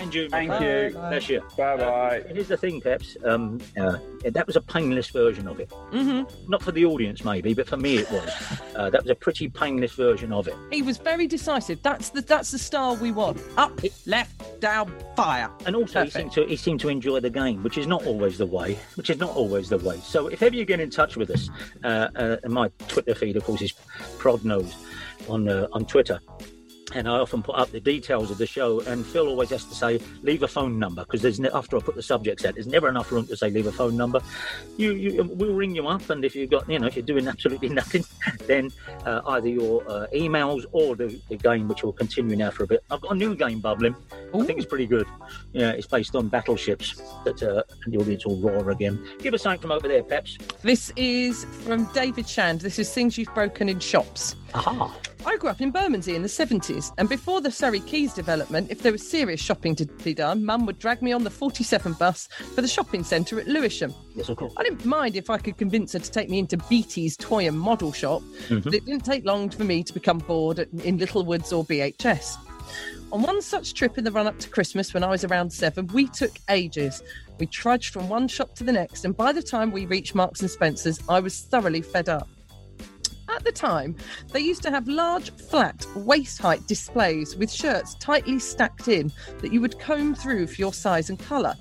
And you, Thank friend. you. Bless you. Bye bye. Uh, here's the thing, Peps. Um, uh, that was a painless version of it. Mm-hmm. Not for the audience, maybe, but for me it was. (laughs) Uh, that was a pretty painless version of it. He was very decisive. That's the that's the style we want. Up, left, down, fire. And also, he seemed, to, he seemed to enjoy the game, which is not always the way. Which is not always the way. So, if ever you get in touch with us, uh, uh, and my Twitter feed, of course, is Prod on uh, on Twitter. And I often put up the details of the show, and Phil always has to say, "Leave a phone number," because there's ne- after I put the subjects out, there's never enough room to say, "Leave a phone number." You, you, we'll ring you up, and if you've got, you know, if you're doing absolutely (laughs) nothing, then uh, either your uh, emails or the, the game, which will continue now for a bit. I've got a new game bubbling. I think it's pretty good. Yeah, it's based on battleships that uh, and the audience will roar again. Give us something from over there, Peps. This is from David Shand. This is things you've broken in shops. Aha. I grew up in Bermondsey in the 70s, and before the Surrey Quays development, if there was serious shopping to be done, Mum would drag me on the 47 bus for the shopping centre at Lewisham. Yes, of course. I didn't mind if I could convince her to take me into Beatties toy and model shop, mm-hmm. but it didn't take long for me to become bored at, in Littlewoods or BHS. On one such trip in the run up to Christmas when I was around seven, we took ages. We trudged from one shop to the next, and by the time we reached Marks and Spencer's, I was thoroughly fed up. At the time, they used to have large, flat, waist height displays with shirts tightly stacked in that you would comb through for your size and colour.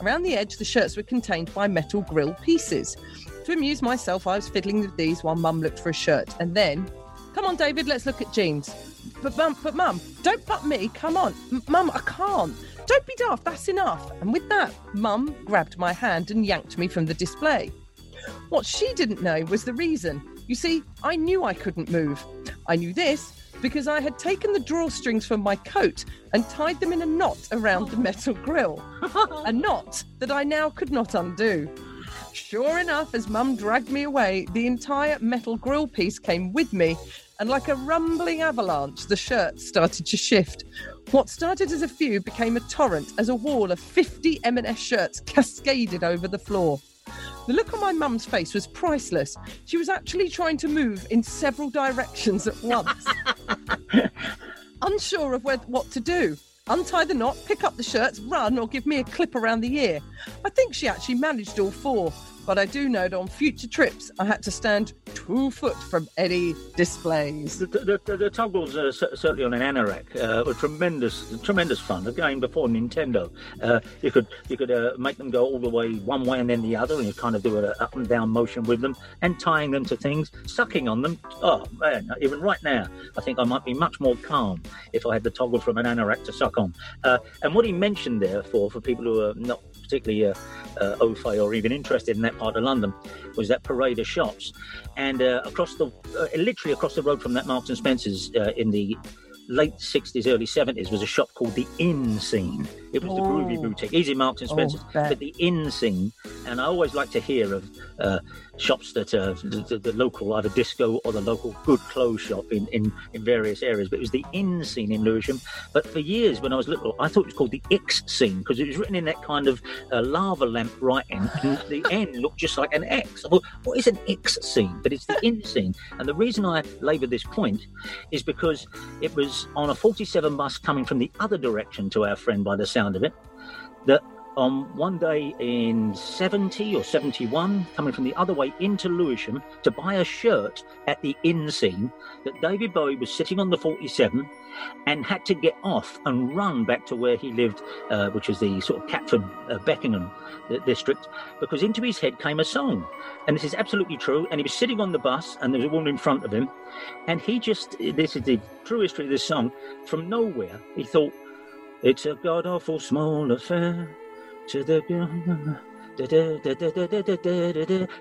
Around the edge, the shirts were contained by metal grill pieces. To amuse myself, I was fiddling with these while Mum looked for a shirt. And then, come on, David, let's look at jeans. But Mum, but Mum, don't butt me. Come on, M- Mum, I can't. Don't be daft. That's enough. And with that, Mum grabbed my hand and yanked me from the display. What she didn't know was the reason. You see, I knew I couldn't move. I knew this because I had taken the drawstrings from my coat and tied them in a knot around the metal grill. (laughs) a knot that I now could not undo. Sure enough, as Mum dragged me away, the entire metal grill piece came with me, and like a rumbling avalanche, the shirt started to shift. What started as a few became a torrent as a wall of 50 M&S shirts cascaded over the floor. The look on my mum's face was priceless. She was actually trying to move in several directions at once, (laughs) unsure of where, what to do. Untie the knot, pick up the shirts, run, or give me a clip around the ear. I think she actually managed all four, but I do know that on future trips I had to stand two foot from any displays. The, the, the, the toggles, cer- certainly on an anorak, uh, were tremendous, tremendous fun. Again, before Nintendo, uh, you could you could uh, make them go all the way one way and then the other, and you kind of do an up and down motion with them, and tying them to things, sucking on them. Oh man, even right now, I think I might be much more calm if I had the toggle from an anorak to suck on. Uh, and what he mentioned there for for people who are not particularly uh, uh, au fait or even interested in that part of London, was that parade of shops. And uh, across the, uh, literally across the road from that Marks and Spencer's uh, in the late 60s, early 70s, was a shop called the Inn Scene. It was the groovy Oh. boutique, easy Marks and Oh, Spencer's, bet. but the Inn Scene. And I always like to hear of uh, shops that uh, the, the, the local, either disco or the local good clothes shop in, in, in various areas. But it was the Inn Scene in Lewisham. But for years, when I was little, I thought it was called the X Scene because it was written in that kind of uh, lava lamp writing, and the (laughs) N looked just like an X. I thought, what is an X scene? But it's the Inn (laughs) Scene. And the reason I labour this point is because it was on a 47 bus coming from the other direction to our friend by the sound of it that on one day in 70 or 71, coming from the other way into Lewisham to buy a shirt at the inn scene, that David Bowie was sitting on the 47 and had to get off and run back to where he lived, uh, which was the sort of Catford, uh, Beckenham uh, district, because into his head came a song. And this is absolutely true. And he was sitting on the bus, and there was a woman in front of him. And he just, this is the true history of this song, from nowhere, he thought, it's a god awful small affair to the.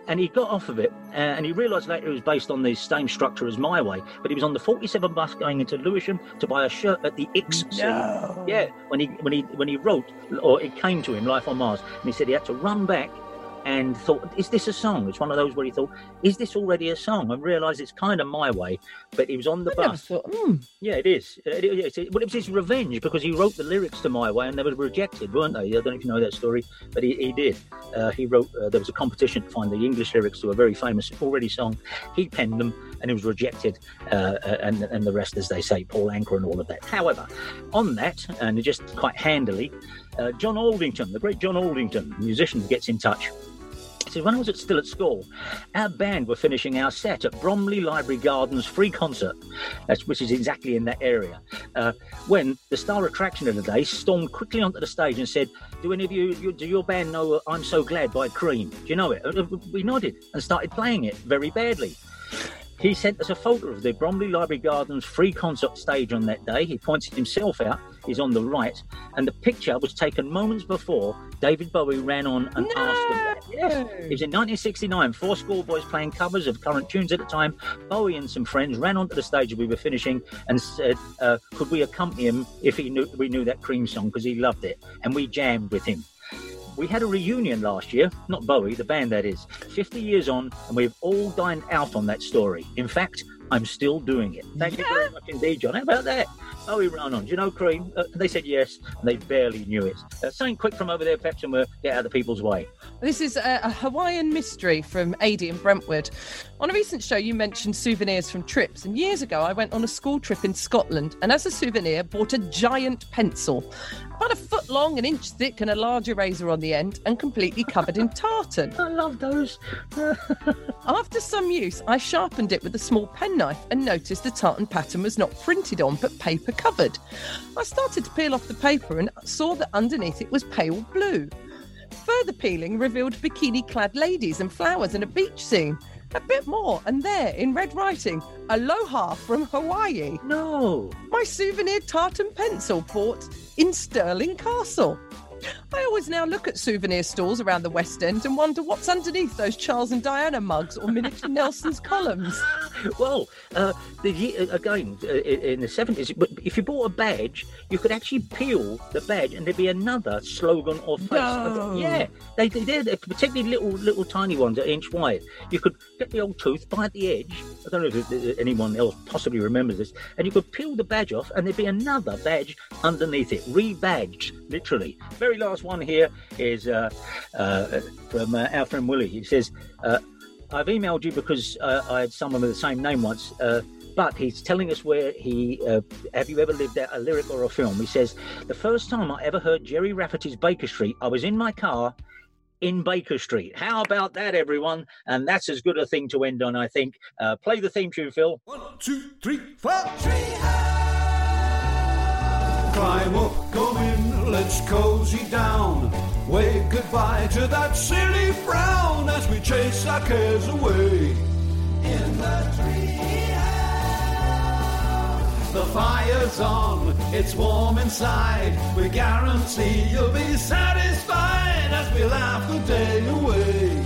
And he got off of it, uh, and he realised later it was based on the same structure as My Way. But he was on the 47 bus going into Lewisham to buy a shirt at the X. No. Yeah, when he when he when he wrote, or it came to him, Life on Mars, and he said he had to run back and thought, is this a song? It's one of those where he thought, is this already a song? And realised it's kind of My Way, but he was on the I bus. thought, hmm, Yeah, it is. It, it, it's- well, it was his revenge because he wrote the lyrics to My Way and they were rejected, weren't they? I don't know if you know that story, but he, he did. Uh, he wrote, uh, there was a competition to find the English lyrics to a very famous already song. He penned them and it was rejected, uh, uh, and, and the rest, as they say, Paul Anka and all of that. However, on that, and just quite handily, uh, John Aldington, the great John Aldington, musician, gets in touch. Said, when I was at, still at school, our band were finishing our set at Bromley Library Gardens free concert, which is exactly in that area, uh, when the star attraction of the day stormed quickly onto the stage and said, do any of you, you do your band know I'm So Glad by Cream? Do you know it? Uh, We nodded and started playing it very badly. He sent us a photo of the Bromley Library Gardens free concert stage on that day. He pointed himself out. He's on the right. And the picture was taken moments before David Bowie ran on and asked them. Yes. It was in 1969. Four schoolboys playing covers of current tunes at the time. Bowie and some friends ran onto the stage as we were finishing and said, uh, could we accompany him if he knew we knew that Cream song because he loved it. And we jammed with him. We had a reunion last year, not Bowie, the band that is, 50 years on, and we've all dined out on that story. In fact, I'm still doing it. Thank you very much indeed, John. How about that? Oh, we run on. Do you know Cream? Uh, they said yes, and they barely knew it. Uh, something quick from over there, Pepsi, and we'll get out of the people's way. This is a, a Hawaiian mystery from Adi in Brentwood. On a recent show, you mentioned souvenirs from trips, and years ago, I went on a school trip in Scotland, and as a souvenir, bought a giant pencil, about a foot long, an inch thick, and a large eraser on the end, and completely covered in tartan. I love those. (laughs) After some use, I sharpened it with a small penknife and noticed the tartan pattern was not printed on but paper covered. I started to peel off the paper and saw that underneath it was pale blue. Further peeling revealed bikini clad ladies and flowers and a beach scene. A bit more, and there, in red writing, Aloha from Hawaii. No. My souvenir tartan pencil bought in Stirling Castle. I always now look at souvenir stores around the West End and wonder what's underneath those Charles and Diana mugs or miniature Nelson's columns. (laughs) Well, uh, the, uh, again, uh, in the 70s, but if you bought a badge, you could actually peel the badge and there'd be another slogan or face. No. Yeah, they, they, they're, they're particularly little, little tiny ones, an inch wide. You could get the old tooth, bite the edge. I don't know if uh, anyone else possibly remembers this. And you could peel the badge off and there'd be another badge underneath it, rebadged, literally. Very last one here is uh, uh, from uh, our friend Willie. He says, uh, I've emailed you because uh, I had someone with the same name once, uh, but he's telling us where he. Have you ever lived out a lyric or a film? He says, The first time I ever heard Gerry Rafferty's Baker Street, I was in my car in Baker Street. How about that, everyone? And that's as good a thing to end on, I think. Uh, play the theme tune, Phil. One, two, three, four. Climb up, go in, let's cozy down. Wave goodbye to that silly frown as we chase our cares away. In the treehouse. The fire's on, it's warm inside. We guarantee you'll be satisfied as we laugh the day away.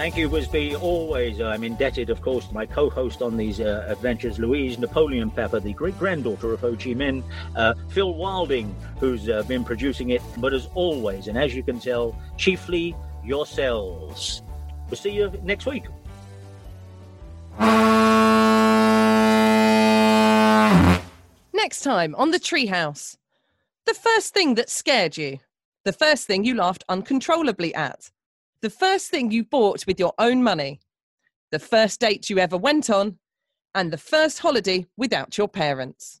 Thank you, Wisby. Always, uh, I'm indebted, of course, to my co-host on these uh, adventures, Louise Napoleon Pepper, the great-granddaughter of Ho Chi Minh, uh, Phil Wilding, who's uh, been producing it, but as always, and as you can tell, chiefly yourselves. We'll see you next week. Next time on The Treehouse. The first thing that scared you. The first thing you laughed uncontrollably at. The first thing you bought with your own money. The first date you ever went on. And the first holiday without your parents.